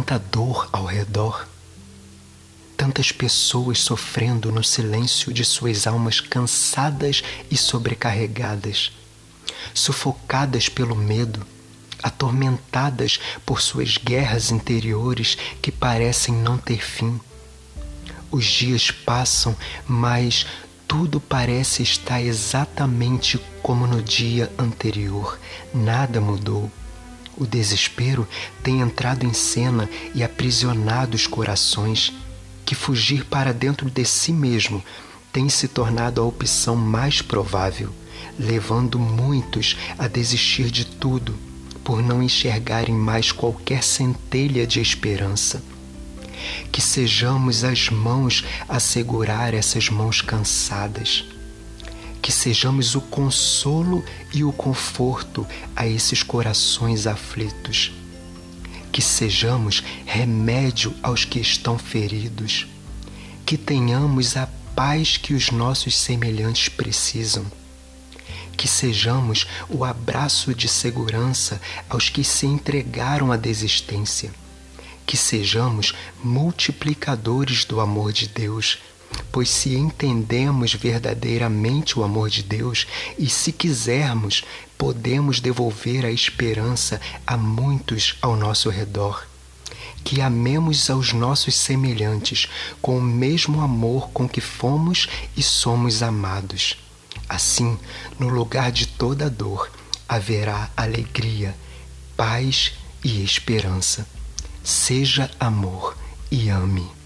tanta dor ao redor, tantas pessoas sofrendo no silêncio de suas almas cansadas e sobrecarregadas, sufocadas pelo medo, atormentadas por suas guerras interiores que parecem não ter fim. Os dias passam, mas tudo parece estar exatamente como no dia anterior. Nada mudou. O desespero tem entrado em cena e aprisionado os corações, que fugir para dentro de si mesmo tem se tornado a opção mais provável, levando muitos a desistir de tudo por não enxergarem mais qualquer centelha de esperança. Que sejamos as mãos a segurar essas mãos cansadas, que sejamos o consolo e o conforto a esses corações aflitos, que sejamos remédio aos que estão feridos, que tenhamos a paz que os nossos semelhantes precisam. Que sejamos o abraço de segurança aos que se entregaram à desistência. Que sejamos multiplicadores do amor de Deus, pois se entendemos verdadeiramente o amor de Deus e se quisermos, podemos devolver a esperança a muitos ao nosso redor. Que amemos aos nossos semelhantes com o mesmo amor com que fomos e somos amados. Assim, no lugar de toda dor, haverá alegria, paz e esperança. Seja amor e ame.